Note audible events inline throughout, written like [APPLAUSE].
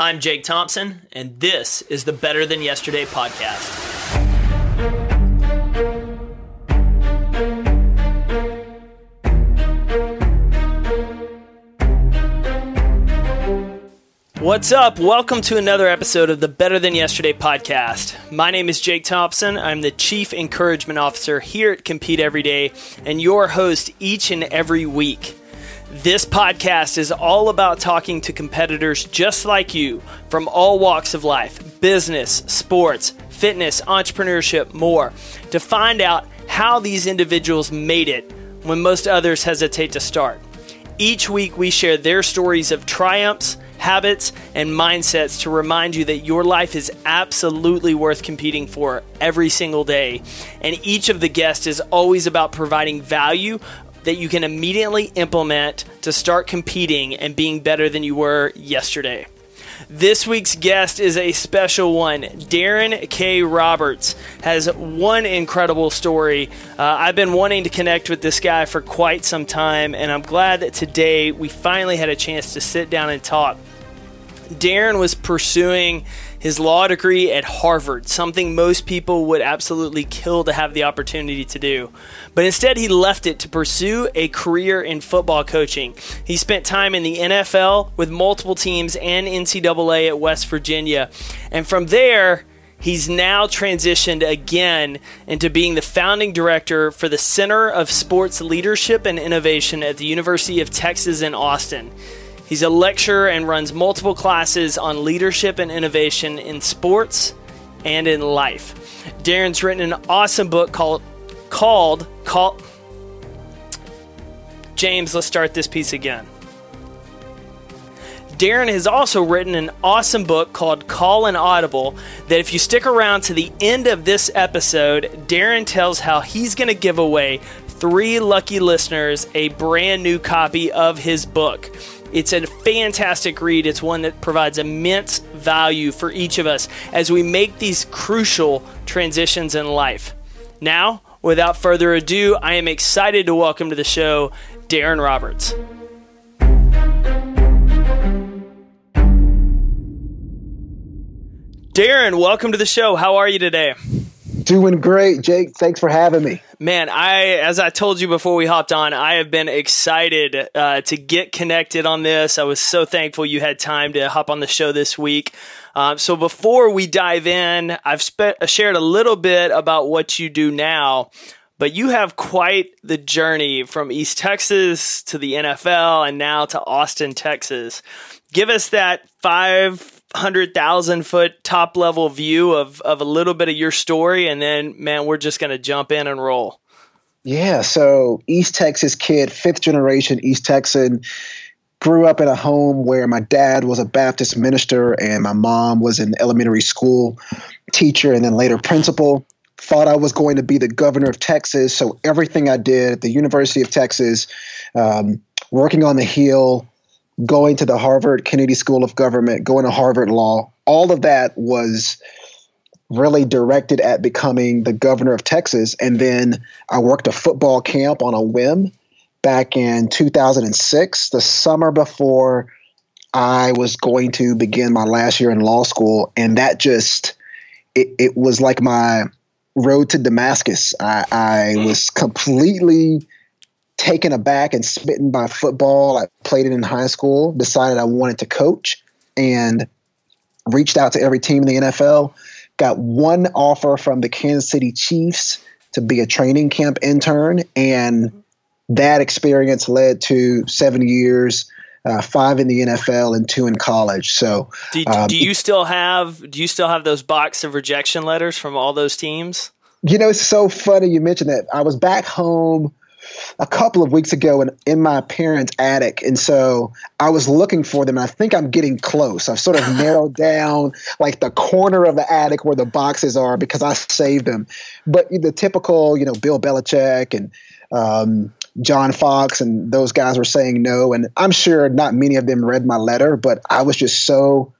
I'm Jake Thompson, and this is the Better Than Yesterday podcast. What's up? Welcome to another episode of the Better Than Yesterday podcast. My name is Jake Thompson. I'm the Chief Encouragement Officer here at Compete Every Day and your host each and every week. This podcast is all about talking to competitors just like you from all walks of life business, sports, fitness, entrepreneurship, more to find out how these individuals made it when most others hesitate to start. Each week, we share their stories of triumphs, habits, and mindsets to remind you that your life is absolutely worth competing for every single day. And each of the guests is always about providing value that you can immediately implement to start competing and being better than you were yesterday. This week's guest is a special one. Daron K. Roberts has one incredible story. Uh, I've been wanting to connect with this guy for quite some time, and I'm glad that today we finally had a chance to sit down and talk. Daron was pursuing his law degree at Harvard, something most people would absolutely kill to have the opportunity to do. But instead, he left it to pursue a career in football coaching. He spent time in the NFL with multiple teams and NCAA at West Virginia. And from there, He's now transitioned again into being the founding director for the Center of Sports Leadership and Innovation at the University of Texas in Austin. He's a lecturer and runs multiple classes on leadership and innovation in sports and in life. Daron's written an awesome book called called James, let's start this piece again. Daron has also written an awesome book called Call an Audible that if you stick around to the end of this episode, Daron tells how he's going to give away three lucky listeners a brand new copy of his book. It's a fantastic read. It's one that provides immense value for each of us as we make these crucial transitions in life. Now, without further ado, I am excited to welcome to the show Daron Roberts. Daron, welcome to the show. How are you today? Doing great, Jake. Thanks for having me. Man, I as I told you before we hopped on, I have been excited uh, to get connected on this. I was so thankful you had time to hop on the show this week. Uh, so before we dive in, I've spe- shared a little bit about what you do now, but you have quite the journey from East Texas to the NFL and now to Austin, Texas. Give us that five hundred thousand foot top level view of of a little bit of your story, and then man, we're just going to jump in and roll. Yeah, so East Texas kid, fifth generation East Texan. Grew up in a home where my dad was a Baptist minister and my mom was an elementary school teacher and then later principal. Thought I was going to be the governor of Texas, so everything I did at the University of Texas, um, working on the Hill, going to the Harvard Kennedy School of Government, going to Harvard Law, all of that was really directed at becoming the governor of Texas. And then I worked a football camp on a whim back in 2006, the summer before I was going to begin my last year in law school. And that just, it, it was like my road to Damascus. I, I mm-hmm. was completely taken aback and smitten by football. I played it in high school, decided I wanted to coach, and reached out to every team in the NFL. Got one offer from the Kansas City Chiefs to be a training camp intern, and that experience led to seven years. Uh, five in the NFL and two in college. So, do, um, do you still have do you still have those box of rejection letters from all those teams? You know, it's so funny you mentioned that. I was back home a couple of weeks ago in, in my parents' attic. And so I was looking for them. And I think I'm getting close. I've sort of [LAUGHS] narrowed down like the corner of the attic where the boxes are because I saved them. But the typical, you know, Bill Belichick and um, John Fox and those guys were saying no. And I'm sure not many of them read my letter, but I was just so,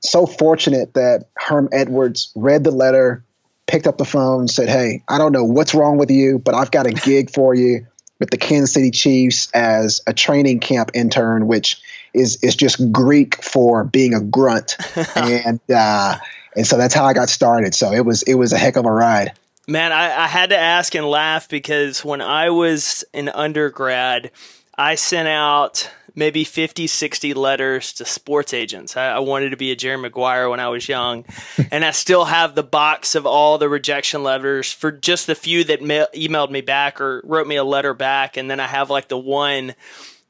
so fortunate that Herm Edwards read the letter, picked up the phone, said, Hey, I don't know what's wrong with you, but I've got a gig for you with the Kansas City Chiefs as a training camp intern, which is is just Greek for being a grunt, [LAUGHS] and uh, and so that's how I got started. So it was it was a heck of a ride. Man, I, I had to ask and laugh because when I was an undergrad, I sent out maybe 50, 60 letters to sports agents. I, I, wanted to be a Jerry Maguire when I was young. [LAUGHS] and I still have the box of all the rejection letters for just the few that ma- emailed me back or wrote me a letter back. And then I have like the one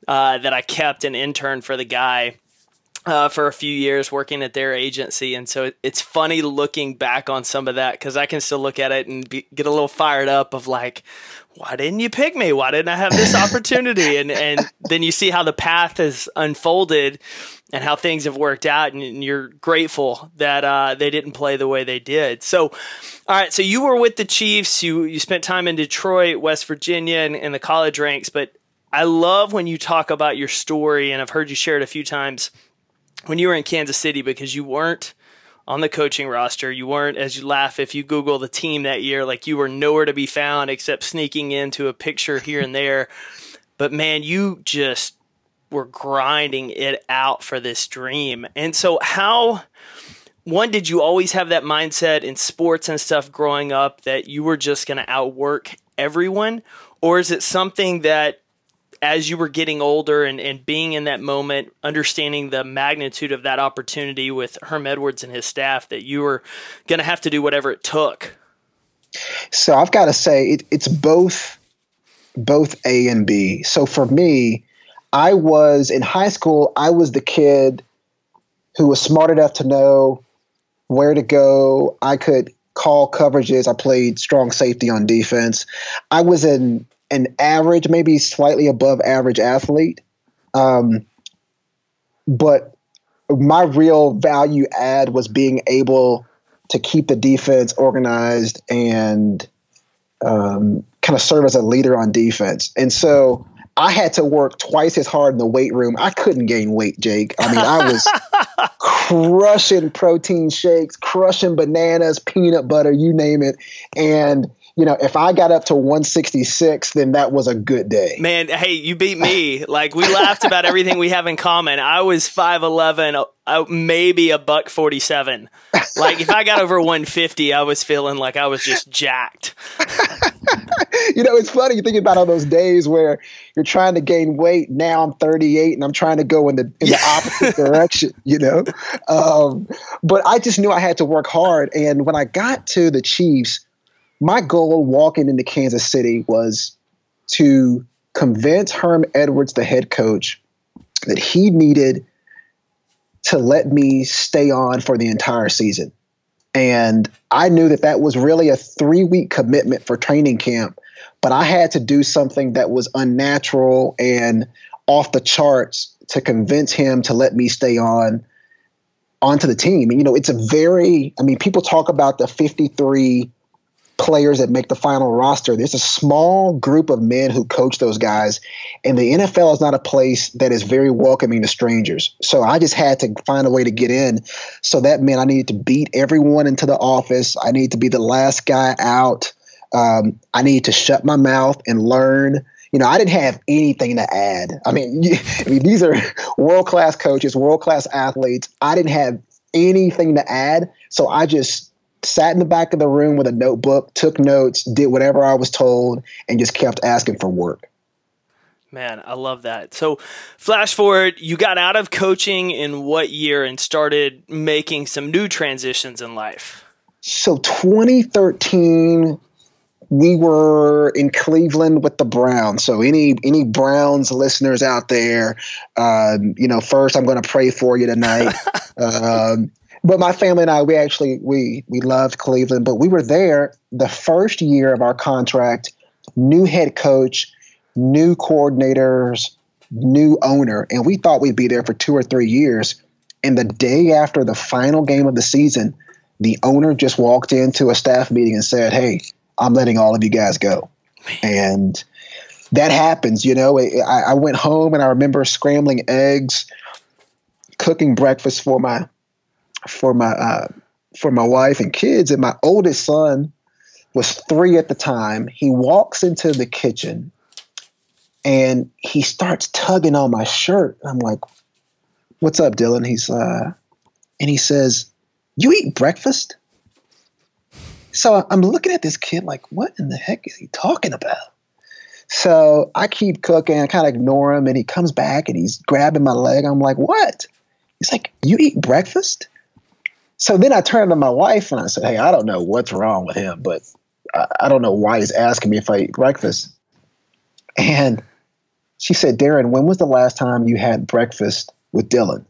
uh, that I kept an intern for the guy uh, for a few years working at their agency. And so it, it's funny looking back on some of that because I can still look at it and be, get a little fired up of like, why didn't you pick me? Why didn't I have this opportunity? [LAUGHS] and and then you see how the path has unfolded and how things have worked out, and you're grateful that uh, they didn't play the way they did. So, all right, so you were with the Chiefs. You you spent time in Detroit, West Virginia, and in the college ranks. But I love when you talk about your story, and I've heard you share it a few times when you were in Kansas City because you weren't on the coaching roster. You weren't, as you laugh, if you Google the team that year, like you were nowhere to be found except sneaking into a picture here and there. But man, you just were grinding it out for this dream. And so, how, one, did you always have that mindset in sports and stuff growing up that you were just going to outwork everyone? Or is it something that as you were getting older and, and being in that moment, understanding the magnitude of that opportunity with Herm Edwards and his staff, that you were going to have to do whatever it took? So I've got to say it, it's both both A and B. So for me, I was in high school. I was the kid who was smart enough to know where to go. I could call coverages. I played strong safety on defense. I was in an average, maybe slightly above average athlete. Um, but my real value add was being able to keep the defense organized and um, kind of serve as a leader on defense. And so I had to work twice as hard in the weight room. I couldn't gain weight, Jake. I mean, I was [LAUGHS] crushing protein shakes, crushing bananas, peanut butter, you name it. And you know, if I got up to 166, then that was a good day. Man, hey, you beat me. [LAUGHS] like we laughed about everything we have in common. I was 5'11, uh, maybe a buck 47. Like if I got over 150, I was feeling like I was just jacked. [LAUGHS] you know, it's funny you think about all those days where you're trying to gain weight. Now I'm 38 and I'm trying to go in the in the opposite direction. [LAUGHS] You know, um, but I just knew I had to work hard. And when I got to the Chiefs my goal walking into Kansas City was to convince Herm Edwards, the head coach, that he needed to let me stay on for the entire season. And I knew that that was really a three week commitment for training camp, but I had to do something that was unnatural and off the charts to convince him to let me stay on onto the team. And, you know, it's a very, I mean, people talk about the 53 players that make the final roster. There's a small group of men who coach those guys, and the NFL is not a place that is very welcoming to strangers. So I just had to find a way to get in. So that meant I needed to beat everyone into the office. I needed to be the last guy out. Um, I needed to shut my mouth and learn. You know, I didn't have anything to add. I mean, [LAUGHS] I mean these are world class coaches, world class athletes. I didn't have anything to add. So I just sat in the back of the room with a notebook, took notes, did whatever I was told, and just kept asking for work. Man, I love that. So, flash forward, you got out of coaching in what year and started making some new transitions in life? So, 2013, we were in Cleveland with the Browns. So, any any Browns listeners out there, um, you know, first I'm going to pray for you tonight. [LAUGHS] um, but my family and I, we actually we we loved Cleveland, but we were there the first year of our contract, new head coach, new coordinators, new owner, and we thought we'd be there for two or three years. And the day after the final game of the season, the owner just walked into a staff meeting and said, "Hey, I'm letting all of you guys go," and that happens. You know, I, I went home and I remember scrambling eggs, cooking breakfast for my for my uh, for my wife and kids. And my oldest son was three at the time. He walks into the kitchen and he starts tugging on my shirt. I'm like, "What's up, Dylan?" He's uh, and he says, "You eat breakfast?" So I'm looking at this kid like, "What in the heck is he talking about?" So I keep cooking. I kind of ignore him, and he comes back and he's grabbing my leg. I'm like, "What?" He's like, "You eat breakfast?" So then I turned to my wife and I said, "Hey, I don't know what's wrong with him, but I, I don't know why he's asking me if I eat breakfast." And she said, Daron, when was the last time you had breakfast with Dylan?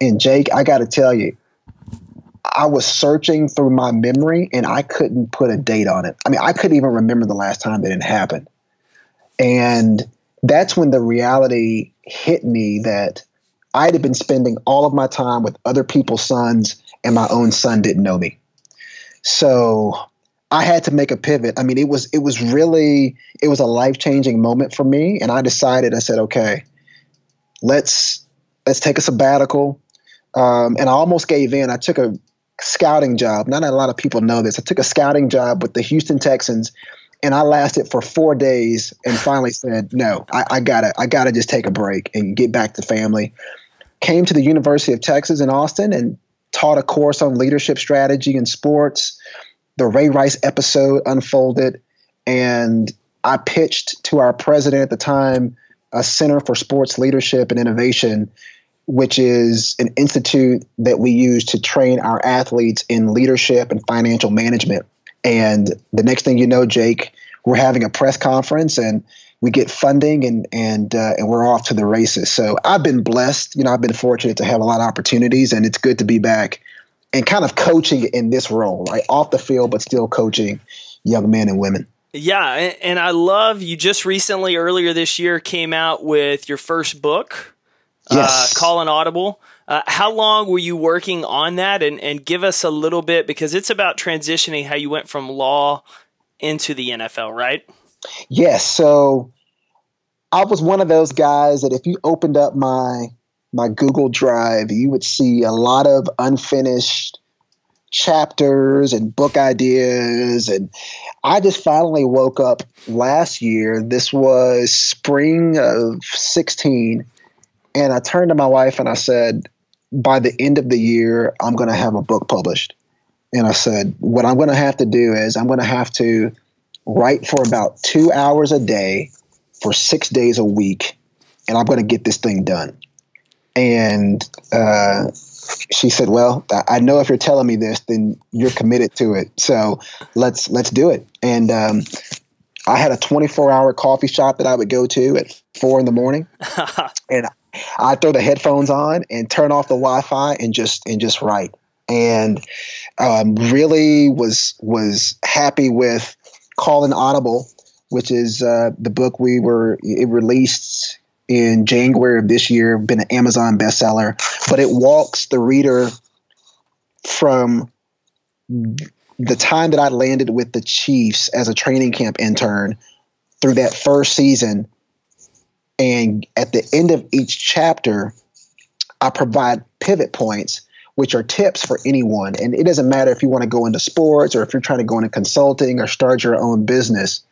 And Jake, I got to tell you, I was searching through my memory and I couldn't put a date on it. I mean, I couldn't even remember the last time it happened. And that's when the reality hit me that I'd have been spending all of my time with other people's sons and my own son didn't know me. So I had to make a pivot. I mean, it was it was really it was a life changing moment for me, and I decided. I said, okay, let's let's take a sabbatical. Um, and I almost gave in. I took a scouting job. Not a lot of people know this. I took a scouting job with the Houston Texans, and I lasted for four days, and finally said, no, I, I gotta I gotta just take a break and get back to family. Came to the University of Texas in Austin and taught a course on leadership strategy in sports the Ray Rice episode unfolded, and I pitched to our president at the time a Center for Sports Leadership and Innovation, which is an institute that we use to train our athletes in leadership and financial management. And the next thing you know, Jake, we're having a press conference and we get funding and and uh, and we're off to the races. So I've been blessed. You know, I've been fortunate to have a lot of opportunities, and it's good to be back and kind of coaching in this role, right? Off the field, but still coaching young men and women. Yeah, and I love you just recently, earlier this year, came out with your first book, uh, yes. uh, Call an Audible. Uh, how long were you working on that? And, and give us a little bit because it's about transitioning how you went from law into the NFL, right? Yes. So I was one of those guys that if you opened up my my Google Drive, you would see a lot of unfinished chapters and book ideas. And I just finally woke up last year. This was spring of 16. And I turned to my wife and I said, by the end of the year, I'm going to have a book published. And I said, what I'm going to have to do is I'm going to have to write for about two hours a day for six days a week. And I'm going to get this thing done. And uh, she said, "Well, I know if you're telling me this, then you're committed to it. So let's let's do it." And um, I had a 24 hour coffee shop that I would go to at four in the morning, [LAUGHS] and I throw the headphones on and turn off the Wi-Fi and just and just write. And um, really was was happy with Call an Audible, which is uh, the book we were it released in January of this year, been an Amazon bestseller, but it walks the reader from the time that I landed with the Chiefs as a training camp intern through that first season. And at the end of each chapter, I provide pivot points, which are tips for anyone. And it doesn't matter if you want to go into sports or if you're trying to go into consulting or start your own business.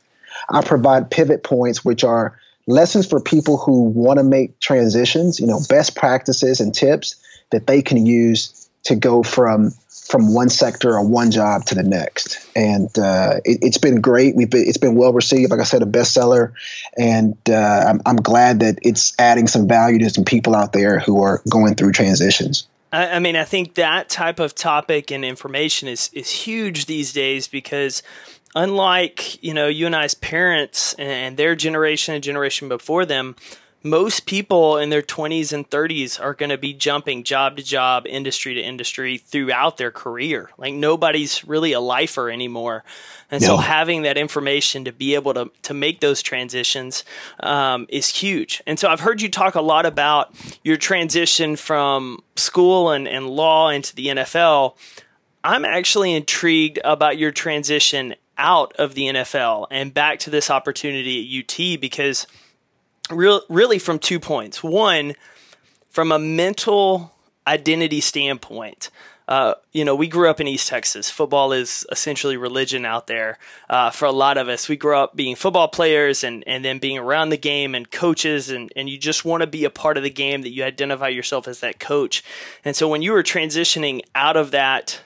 I provide pivot points, which are lessons for people who want to make transitions, you know, best practices and tips that they can use to go from from one sector or one job to the next. And uh, it, has been great. We've been, it's been well received. Like I said, a bestseller, and uh, I'm, I'm glad that it's adding some value to some people out there who are going through transitions. I mean, I think that type of topic and information is is huge these days because unlike you know you and I's parents and their generation and generation before them, most people in their 20s and 30s are going to be jumping job to job, industry to industry throughout their career. Like nobody's really a lifer anymore. And no. so having that information to be able to, to make those transitions um, is huge. And so I've heard you talk a lot about your transition from school and, and law into the NFL. I'm actually intrigued about your transition out of the NFL and back to this opportunity at UT because real, really from two points. One, from a mental identity standpoint, uh, you know, we grew up in East Texas. Football is essentially religion out there uh, for a lot of us. We grew up being football players and, and then being around the game and coaches, and, and you just want to be a part of the game that you identify yourself as that coach. And so when you were transitioning out of that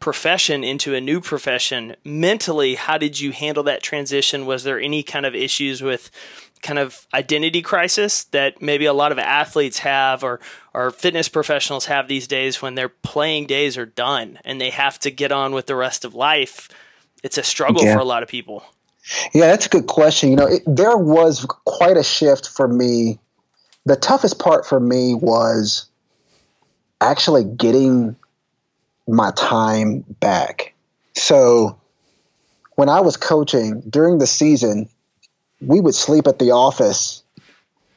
profession into a new profession, mentally, how did you handle that transition? Was there any kind of issues with kind of identity crisis that maybe a lot of athletes have or or fitness professionals have these days when their playing days are done and they have to get on with the rest of life. It's a struggle yeah. for a lot of people. Yeah, that's a good question. You know, it, there was quite a shift for me. The toughest part for me was actually getting my time back. So when I was coaching during the season, we would sleep at the office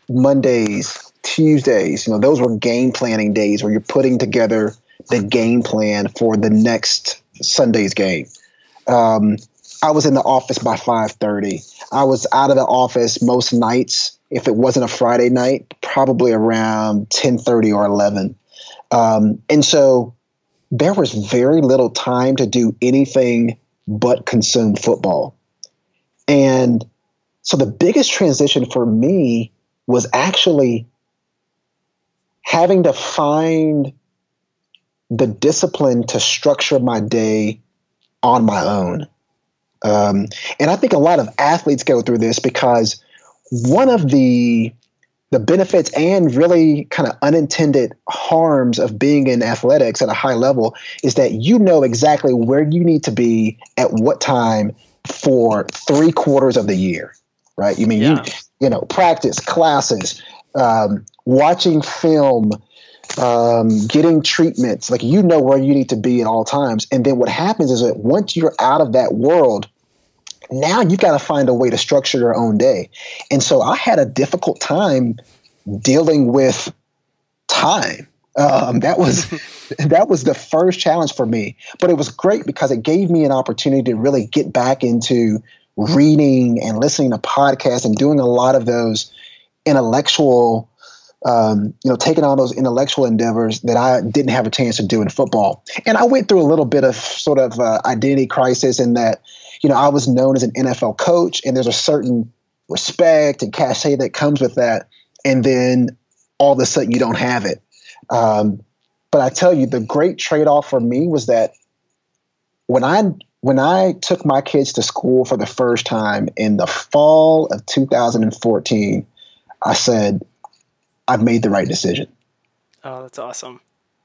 Mondays, Tuesdays. You know, those were game planning days where you're putting together the game plan for the next Sunday's game. Um, I was in the office by 5:30. I was out of the office most nights. If it wasn't a Friday night, probably around 10:30 or 11. Um, and so there was very little time to do anything but consume football. And so the biggest transition for me was actually having to find the discipline to structure my day on my own. Um, and I think a lot of athletes go through this because one of the the benefits and really kind of unintended harms of being in athletics at a high level is that you know exactly where you need to be at what time for three quarters of the year right? You mean yeah. you you know practice classes, um, watching film, um, getting treatments. Like you know where you need to be at all times. And then what happens is that once you're out of that world, now you've got to find a way to structure your own day. And so I had a difficult time dealing with time. Um, that was [LAUGHS] that was the first challenge for me, but it was great because it gave me an opportunity to really get back into reading and listening to podcasts and doing a lot of those intellectual um, you know, taking on those intellectual endeavors that I didn't have a chance to do in football. And I went through a little bit of sort of uh, identity crisis in that, you know, I was known as an NFL coach, and there's a certain respect and cachet that comes with that. And then all of a sudden you don't have it. Um, but I tell you, the great trade off for me was that when I when I took my kids to school for the first time in the fall of 2014, I said, I've made the right decision. Oh, that's awesome.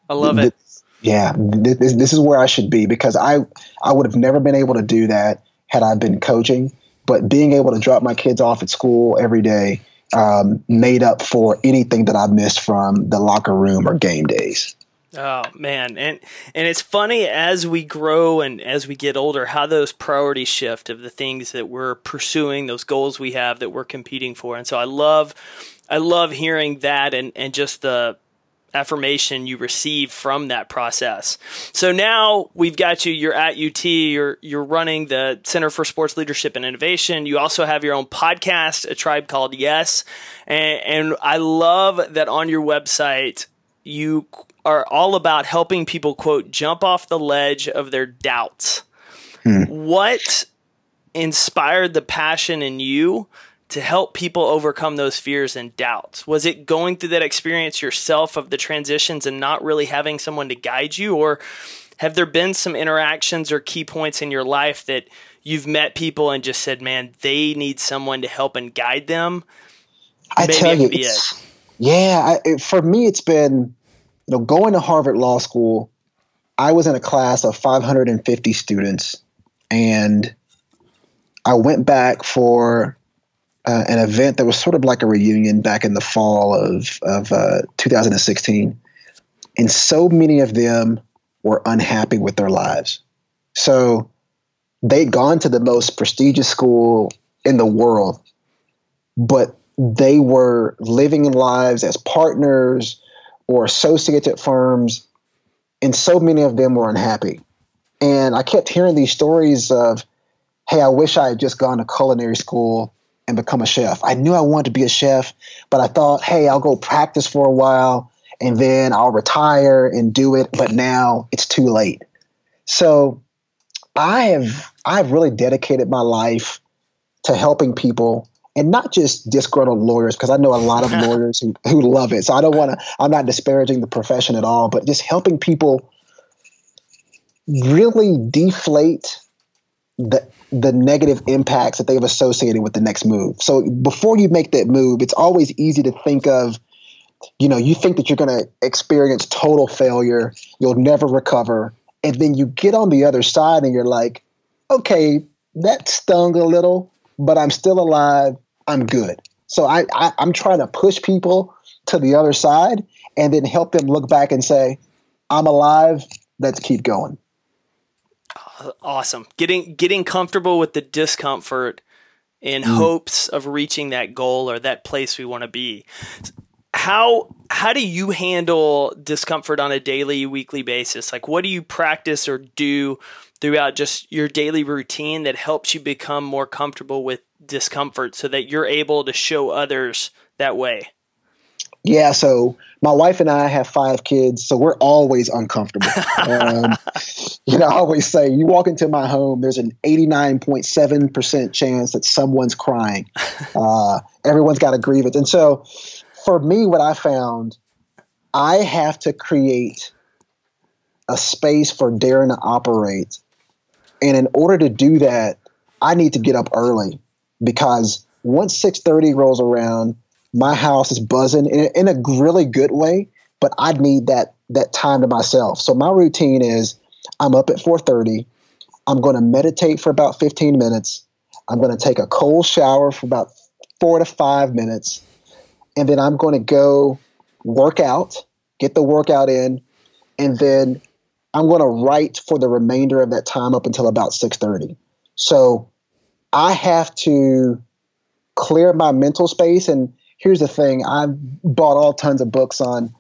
I love it. yeah, this, this is where I should be because I, I would have never been able to do that had I been coaching. But being able to drop my kids off at school every day um, made up for anything that I missed from the locker room or game days. Oh man, and and it's funny as we grow and as we get older, how those priorities shift of the things that we're pursuing, those goals we have that we're competing for. And so I love, I love hearing that and and just the affirmation you receive from that process. So now we've got you. You're at UT. You're you're running the Center for Sports Leadership and Innovation. You also have your own podcast, a tribe called Yes, and, and I love that on your website you are all about helping people quote jump off the ledge of their doubts. Hmm. What inspired the passion in you to help people overcome those fears and doubts? Was it going through that experience yourself of the transitions and not really having someone to guide you or have there been some interactions or key points in your life that you've met people and just said, "Man, they need someone to help and guide them"? I Maybe tell you, yeah, I, for me, it's been you know going to Harvard Law School. I was in a class of 550 students, and I went back for uh, an event that was sort of like a reunion back in the fall of of uh, 2016, and so many of them were unhappy with their lives. So they'd gone to the most prestigious school in the world, but they were living lives as partners or associates at firms, and so many of them were unhappy. And I kept hearing these stories of, hey, I wish I had just gone to culinary school and become a chef. I knew I wanted to be a chef, but I thought, hey, I'll go practice for a while and then I'll retire and do it, but now it's too late. So I have I've really dedicated my life to helping people and not just disgruntled lawyers because I know a lot of [LAUGHS] lawyers who, who love it. So I don't want to I'm not disparaging the profession at all, but just helping people really deflate the the negative impacts that they've associated with the next move. So before you make that move, it's always easy to think of you know, you think that you're going to experience total failure, you'll never recover, and then you get on the other side and you're like, okay, that stung a little, but I'm still alive. I'm good. So I, I I'm trying to push people to the other side and then help them look back and say, I'm alive. Let's keep going. Awesome. Getting getting comfortable with the discomfort in mm. hopes of reaching that goal or that place we want to be how how do you handle discomfort on a daily weekly basis? Like what do you practice or do throughout just your daily routine that helps you become more comfortable with discomfort so that you're able to show others that way? Yeah so my wife and i have five kids so we're always uncomfortable. [LAUGHS] Um, you know i always say you walk into my home there's an 89.7% chance that someone's crying. [LAUGHS] Uh, everyone's got a grievance. And so for me, what I found, I have to create a space for daring to operate. And in order to do that, I need to get up early because once 6:30 rolls around, my house is buzzing in, in a really good way, but I need that that time to myself. So my routine is I'm up at 4:30. I'm going to meditate for about 15 minutes. I'm going to take a cold shower for about 4 to 5 minutes and then I'm going to go work out, get the workout in, and then I'm going to write for the remainder of that time up until about 6:30. So I have to clear my mental space and here's the thing I've bought all tons of books on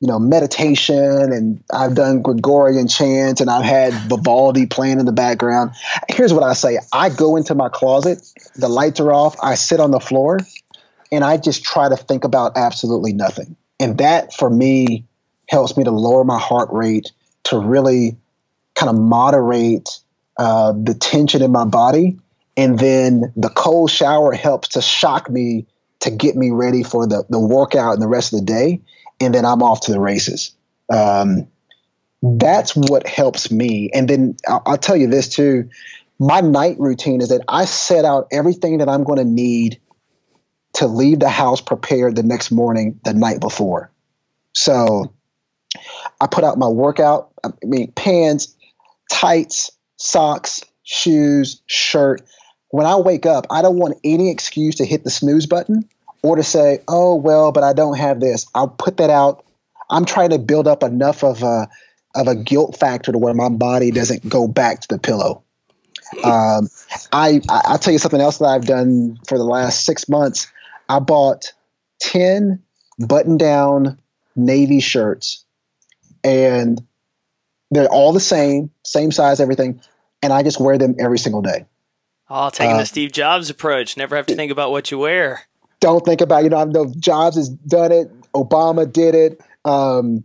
you know meditation and I've done Gregorian chants and I've had Vivaldi playing in the background. Here's what I say. I go into my closet, the lights are off, I sit on the floor and I just try to think about absolutely nothing. And that for me helps me to lower my heart rate to really kind of moderate uh, the tension in my body. And then the cold shower helps to shock me to get me ready for the, the workout and the rest of the day. And then I'm off to the races. Um, that's what helps me. And then I'll, I'll tell you this too my night routine is that I set out everything that I'm going to need to leave the house prepared the next morning the night before. So I put out my workout, I mean, pants, tights, socks, shoes, shirt. When I wake up, I don't want any excuse to hit the snooze button or to say, oh, well, but I don't have this. I'll put that out. I'm trying to build up enough of a, of a guilt factor to where my body doesn't go back to the pillow. Um, I, I'll tell you something else that I've done for the last six months. I bought 10 button down navy shirts and they're all the same, same size, everything. And I just wear them every single day. Oh, taking uh, the Steve Jobs approach. Never have to think about what you wear. Don't think about, you know, I know Jobs has done it. Obama did it. Um,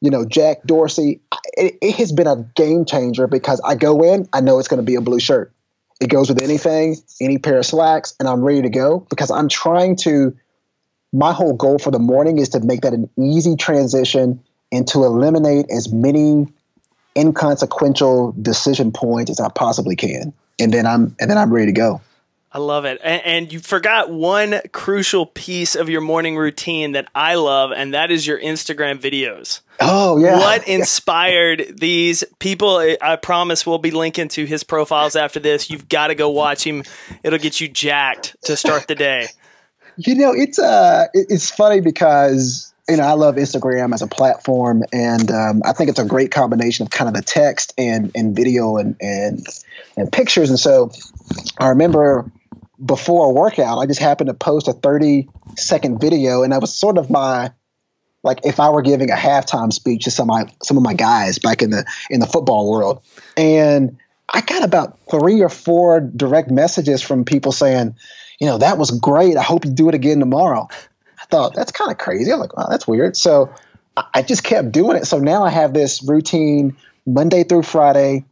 you know, Jack Dorsey. It, it has been a game changer because I go in, I know it's going to be a blue shirt. It goes with anything, any pair of slacks, and I'm ready to go because I'm trying to. My whole goal for the morning is to make that an easy transition and to eliminate as many inconsequential decision points as I possibly can. And then I'm and then I'm ready to go. I love it. And, and, you forgot one crucial piece of your morning routine that I love, and that is your Instagram videos. Oh, yeah. What inspired these people? I promise we'll be linking to his profiles after this. You've got to go watch him. It'll get you jacked to start the day. [LAUGHS] You know, it's uh, it's funny because you know I love Instagram as a platform, and um, I think it's a great combination of kind of the text and and video and and and pictures. And so I remember before a workout, I just happened to post a 30 second video, and that was sort of my like if I were giving a halftime speech to some of my some of my guys back in the in the football world, and I got about three or four direct messages from people saying, you know, that was great. I hope you do it again tomorrow. I thought that's kind of crazy. I'm like, wow, that's weird. So I just kept doing it. So now I have this routine Monday through Friday.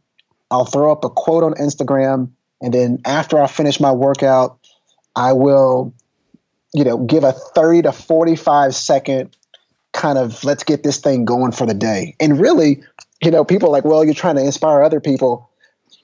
I'll throw up a quote on Instagram, and then after I finish my workout, I will, you know, give a 30 to 45 second kind of let's get this thing going for the day. And really, you know, people are like, well, you're trying to inspire other people.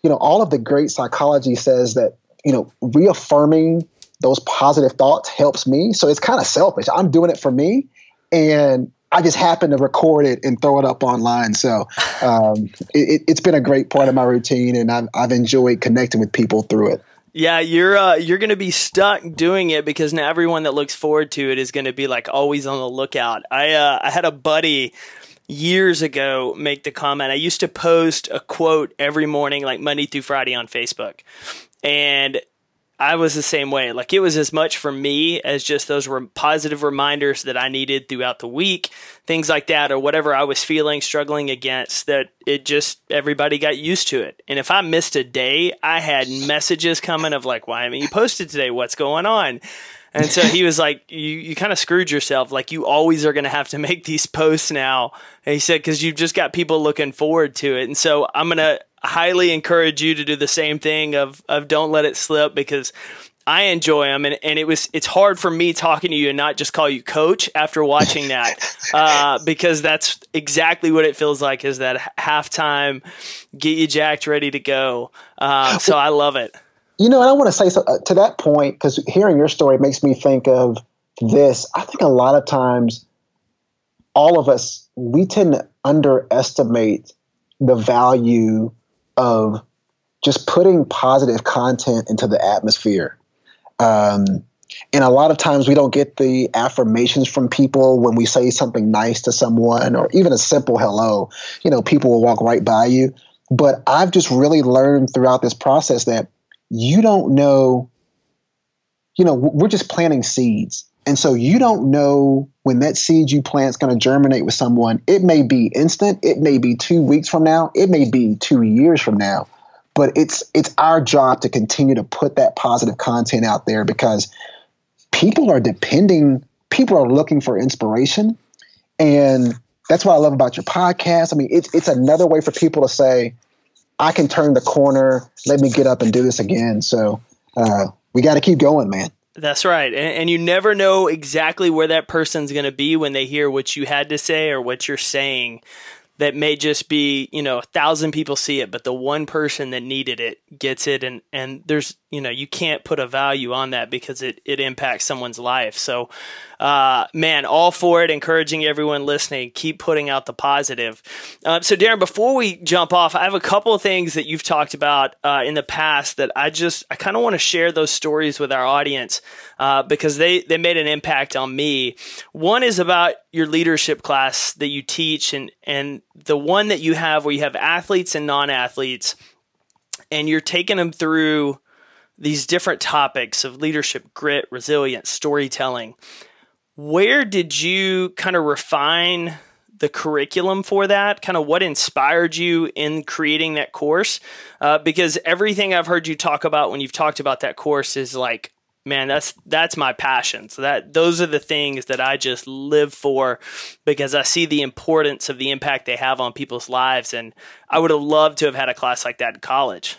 You know, all of the great psychology says that, you know, reaffirming those positive thoughts helps me. So it's kind of selfish. I'm doing it for me. And I just happen to record it and throw it up online. So um, [LAUGHS] it, has been a great part of my routine, and I've, I've enjoyed connecting with people through it. Yeah, you're uh, you're going to be stuck doing it because now everyone that looks forward to it is going to be like always on the lookout. I uh, I had a buddy years ago make the comment. I used to post a quote every morning, like Monday through Friday, on Facebook, and I was the same way. Like it was as much for me as just those were positive reminders that I needed throughout the week, things like that, or whatever I was feeling, struggling against, that it just, everybody got used to it. And if I missed a day, I had messages coming of like, why haven't you posted today? What's going on? And so he was like, you, you kind of screwed yourself. Like you always are going to have to [LAUGHS] make these posts now. And he said, because you've just got people looking forward to it. And so I'm going to, highly encourage you to do the same thing of of don't let it slip because I enjoy them, and, and it was it's hard for me talking to you and not just call you coach after watching that [LAUGHS] uh, because that's exactly what it feels like is that halftime get you jacked ready to go. Um, so I love it. You know, and I want to say so, uh, to that point because hearing your story makes me think of this. I think a lot of times, all of us we tend to underestimate the value of just putting positive content into the atmosphere. Um, and a lot of times we don't get the affirmations from people when we say something nice to someone or even a simple hello. You know, people will walk right by you. But I've just really learned throughout this process that you don't know, you know, we're just planting seeds. And so you don't know when that seed you plant is going to germinate with someone. It may be instant, it may be 2 weeks from now, it may be 2 years from now. But it's it's our job to continue to put that positive content out there because people are depending, people are looking for inspiration and that's what I love about your podcast. I mean, it's it's another way for people to say, I can turn the corner. Let me get up and do this again. So uh, we got to keep going, man. That's right. And, and, you never know exactly where that person's going to be when they hear what you had to say or what you're saying that may just be you know a thousand people see it but the one person that needed it gets it and and there's you know you can't put a value on that because it it impacts someone's life. So uh, man all for it encouraging everyone listening keep putting out the positive. Uh, so Daron before we jump off i have a couple of things that you've talked about uh, in the past that i just i kind of want to share those stories with our audience uh, because they they made an impact on me. One is about your leadership class that you teach and and the one that you have where you have athletes and non-athletes and you're taking them through these different topics of leadership grit resilience storytelling. Where did you kind of refine the curriculum for that? Kind of what inspired you in creating that course? Uh, because everything i've heard you talk about when you've talked about that course is like man that's that's my passion. So that those are the things that i just live for because i see the importance of the impact they have on people's lives. And i would have loved to have had a class like that in college.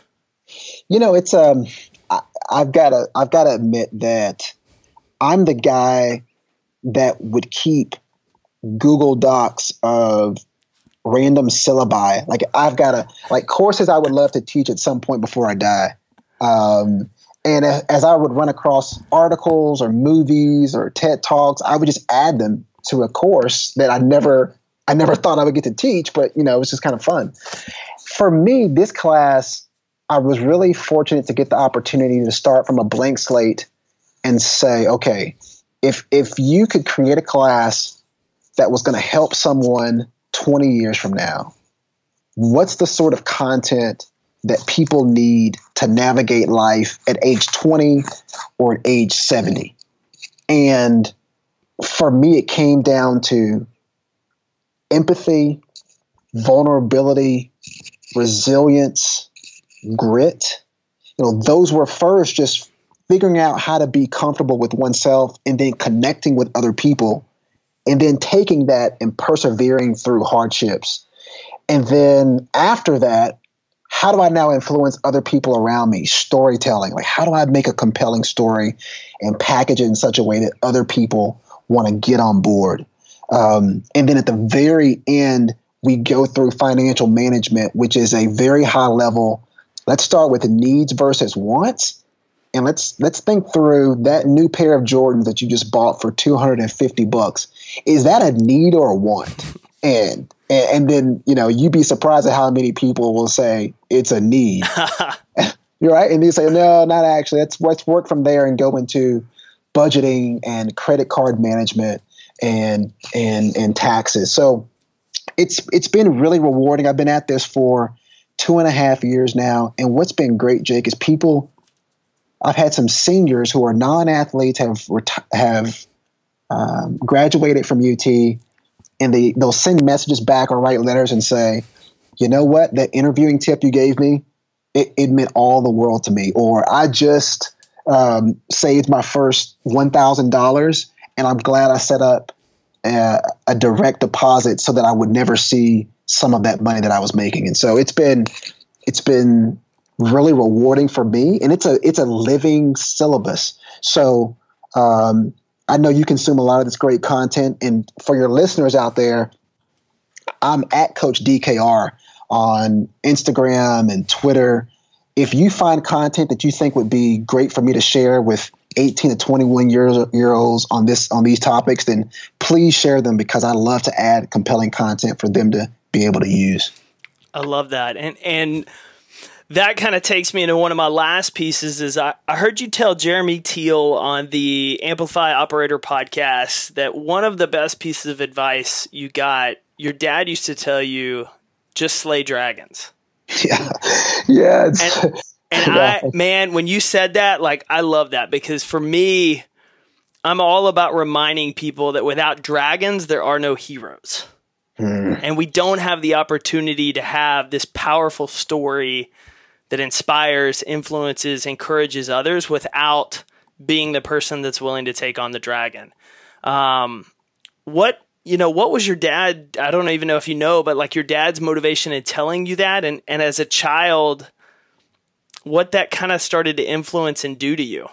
You know it's um I, i've got to i've got to admit that i'm the guy that would keep google docs of random syllabi like i've got a like courses i would love to teach at some point before i die um, and as I would run across articles or movies or TED Talks, I would just add them to a course that I never I never thought I would get to teach, but you know, it was just kind of fun. For me, this class, I was really fortunate to get the opportunity to start from a blank slate and say, okay, if if you could create a class that was going to help someone 20 years from now, what's the sort of content that people need to navigate life at age 20 or at age 70. And for me, it came down to empathy, vulnerability, resilience, grit. You know, those were first just figuring out how to be comfortable with oneself and then connecting with other people and then taking that and persevering through hardships. And then after that, how do I now influence other people around me? Storytelling. Like, how do I make a compelling story and package it in such a way that other people want to get on board? Um, and then at the very end, we go through financial management, which is a very high level. Let's start with needs versus wants. And let's let's think through that new pair of Jordans that you just bought for 250 bucks. Is that a need or a want? And and, and then, you know, you'd be surprised at how many people will say it's a need. [LAUGHS] [LAUGHS] You're right. And you say, no, not actually. Let's let's work from there and go into budgeting and credit card management and and and taxes. So it's it's been really rewarding. I've been at this for two and a half years now, and what's been great, Jake, is people. I've had some seniors who are non-athletes have have um, graduated from UT, and they they'll send messages back or write letters and say, you know what, that interviewing tip you gave me, it, it meant all the world to me. Or I just um, saved my first one thousand dollars, and I'm glad I set up a, a direct deposit so that I would never see some of that money that I was making. And so it's been it's been really rewarding for me, and it's a it's a living syllabus. So um, I know you consume a lot of this great content, and for your listeners out there, I'm at Coach DKR on Instagram and Twitter. If you find content that you think would be great for me to share with 18 to 21 years year olds on this on these topics, then please share them because I love to add compelling content for them to be able to use. I love that, and and that kind of takes me into one of my last pieces. Is I, I heard you tell Jeremy Teal on the Amplify Operator podcast that one of the best pieces of advice you got, your dad used to tell you, just slay dragons. [LAUGHS] Yeah, yeah. And, and [LAUGHS] I, man, when you said that, like, I love that because for me, I'm all about reminding people that without dragons, there are no heroes. Mm. And we don't have the opportunity to have this powerful story that inspires, influences, encourages others without being the person that's willing to take on the dragon. Um, what you know, what was your dad? I don't even know if you know, but like your dad's motivation in telling you that, and and as a child, what that kind of started to influence and do to you.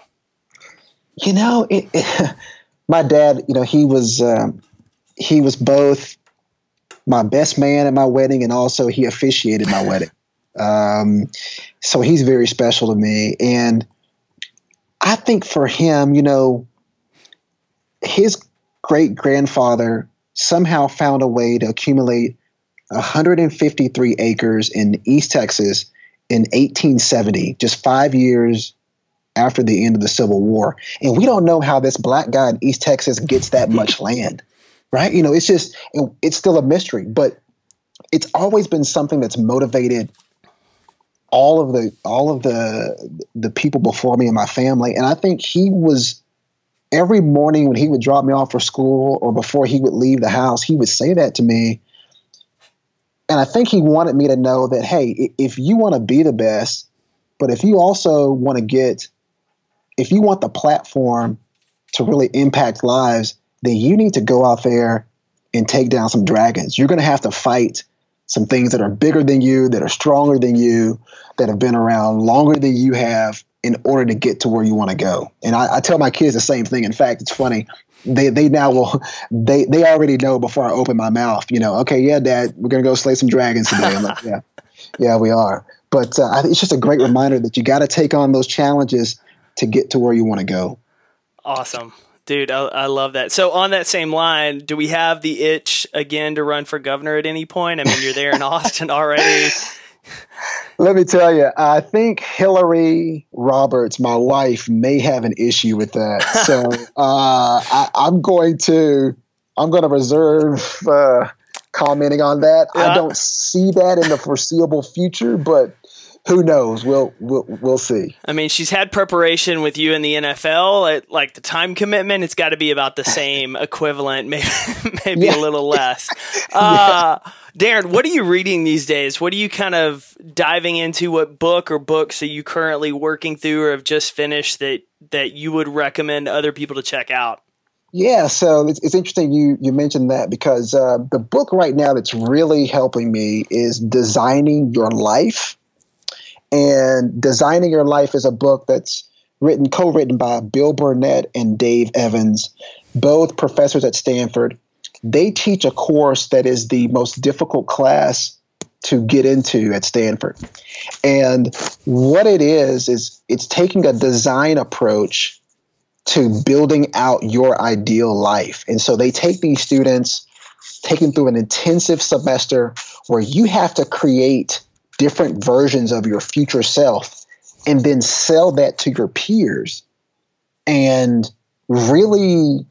You know, it, it, [LAUGHS] my dad, you know, he was um, he was both my best man at my wedding and also he officiated my wedding. [LAUGHS] Um, so he's very special to me, and I think for him, you know, his great grandfather somehow found a way to accumulate 153 acres in East Texas in 1870, just five years after the end of the Civil War. And we don't know how this black guy in East Texas gets that much land, right? You know, it's just, it's still a mystery, but it's always been something that's motivated all of the all of the the people before me and my family and i think he was every morning when he would drop me off for school or before he would leave the house he would say that to me and I think he wanted me to know that hey, if you want to be the best, but if you also want to get, if you want the platform to really impact lives, then you need to go out there and take down some dragons. You're going to have to fight some things that are bigger than you, that are stronger than you, that have been around longer than you have in order to get to where you want to go. And I, I, tell my kids the same thing. In fact, it's funny they they now will [LAUGHS] they they already know before I open my mouth. You know, okay, yeah, Dad, we're gonna go slay some dragons today. Like, yeah, [LAUGHS] yeah, we are. But uh, it's just a great reminder that you got to take on those challenges to get to where you want to go. Awesome. Dude, I, I, love that. So, on that same line, do we have the itch again to run for governor at any point? I mean, you're there in [LAUGHS] Austin already. Let me tell you, I think Hillary Roberts, my wife, may have an issue with that. [LAUGHS] So uh, I, am going to I'm going to reserve uh, commenting on that. Yeah. I don't see that in the foreseeable future, but who knows? We'll we'll we'll see. I mean, she's had preparation with you in the NFL. like the time commitment, it's got to be about the same [LAUGHS] equivalent, [LAUGHS] maybe maybe yeah. a little less. [LAUGHS] Uh, yeah. Daron, what are you reading these days? What are you kind of diving into? What book or books are you currently working through or have just finished that that you would recommend other people to check out? Yeah, so it's, it's interesting you you mentioned that because uh, the book right now that's really helping me is designing your life, and designing your life is a book that's written co-written by Bill Burnett and Dave Evans, both professors at Stanford. They teach a course that is the most difficult class to get into at Stanford, and what it is is it's taking a design approach to building out your ideal life. And so they take these students, take them through an intensive semester where you have to create different versions of your future self and then sell that to your peers and really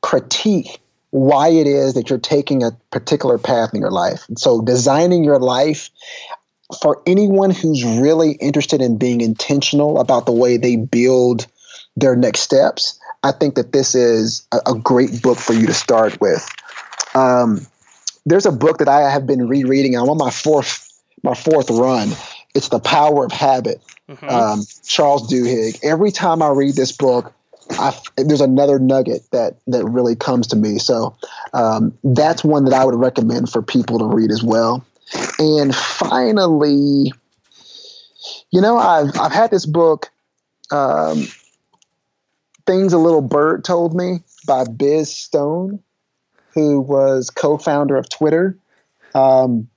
critique why it is that you're taking a particular path in your life. And so designing your life for anyone who's really interested in being intentional about the way they build their next steps, I think that this is a, a great book for you to start with. Um, there's a book that I have been rereading. I'm on my fourth my fourth run. It's The Power of Habit. Mm-hmm. Um, Charles Duhigg. Every time I read this book, I, there's another nugget that that really comes to me. So um, that's one that I would recommend for people to read as well. And finally, you know, I've I've had this book um, Things a Little Bird Told Me by Biz Stone, who was co founder of Twitter. Um,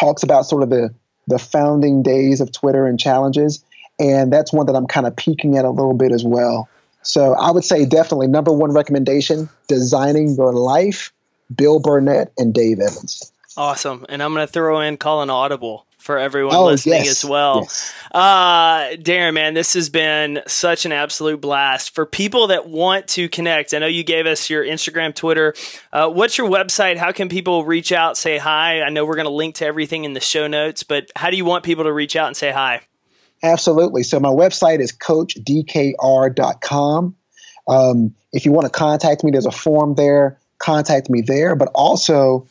talks about sort of the, the founding days of Twitter and challenges. And that's one that I'm kind of peeking at a little bit as well. So I would say definitely number one recommendation Designing Your Life, Bill Burnett and Dave Evans. Awesome. And I'm going to throw in Call An Audible for everyone oh, listening yes. as well. Yes. Uh, Daron, man, this has been such an absolute blast. For people that want to connect, I know you gave us your Instagram, Twitter. Uh, what's your website? How can people reach out, say hi? I know we're going to link to everything in the show notes, but how do you want people to reach out and say hi? Absolutely. So my website is coachdkr.com. Um, if you want to contact me, there's a form there. Contact me there. But also,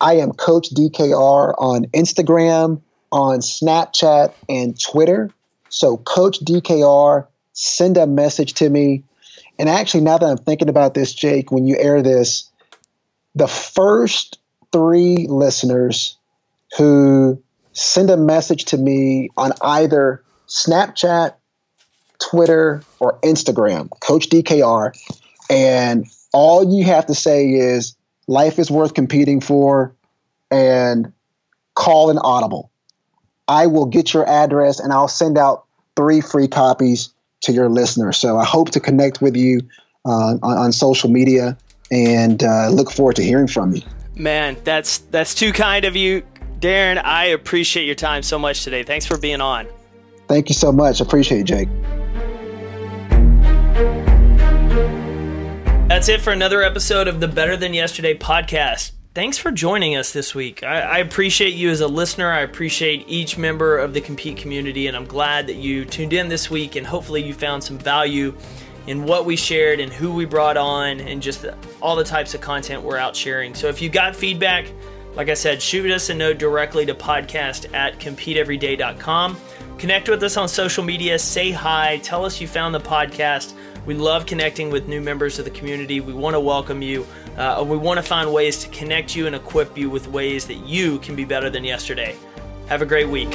I am Coach DKR on Instagram, on Snapchat and Twitter. So, Coach DKR, send a message to me. And actually, now that I'm thinking about this, Jake, when you air this, the first three listeners who send a message to me on either Snapchat, Twitter, or Instagram, Coach DKR, and all you have to say is life is worth competing for and call an audible. I will get your address and I'll send out three free copies to your listeners. So I hope to connect with you uh, on, on, social media and uh, look forward to hearing from you. Man, that's that's too kind of you, Daron. I appreciate your time so much today. Thanks for being on. Thank you so much. Appreciate it, Jake. That's it for another episode of the Better Than Yesterday podcast thanks for joining us this week. I, I, appreciate you as a listener. I appreciate each member of the Compete community, and I'm glad that you tuned in this week and hopefully you found some value in what we shared and who we brought on and just the, all the types of content we're out sharing. So if you got feedback, like I said, shoot us a note directly to podcast at competeeveryday.com. Connect with us on social media, say hi, tell us you found the podcast. We love connecting with new members of the community. We want to welcome you. Uh, we want to find ways to connect you and equip you with ways that you can be better than yesterday. Have a great week.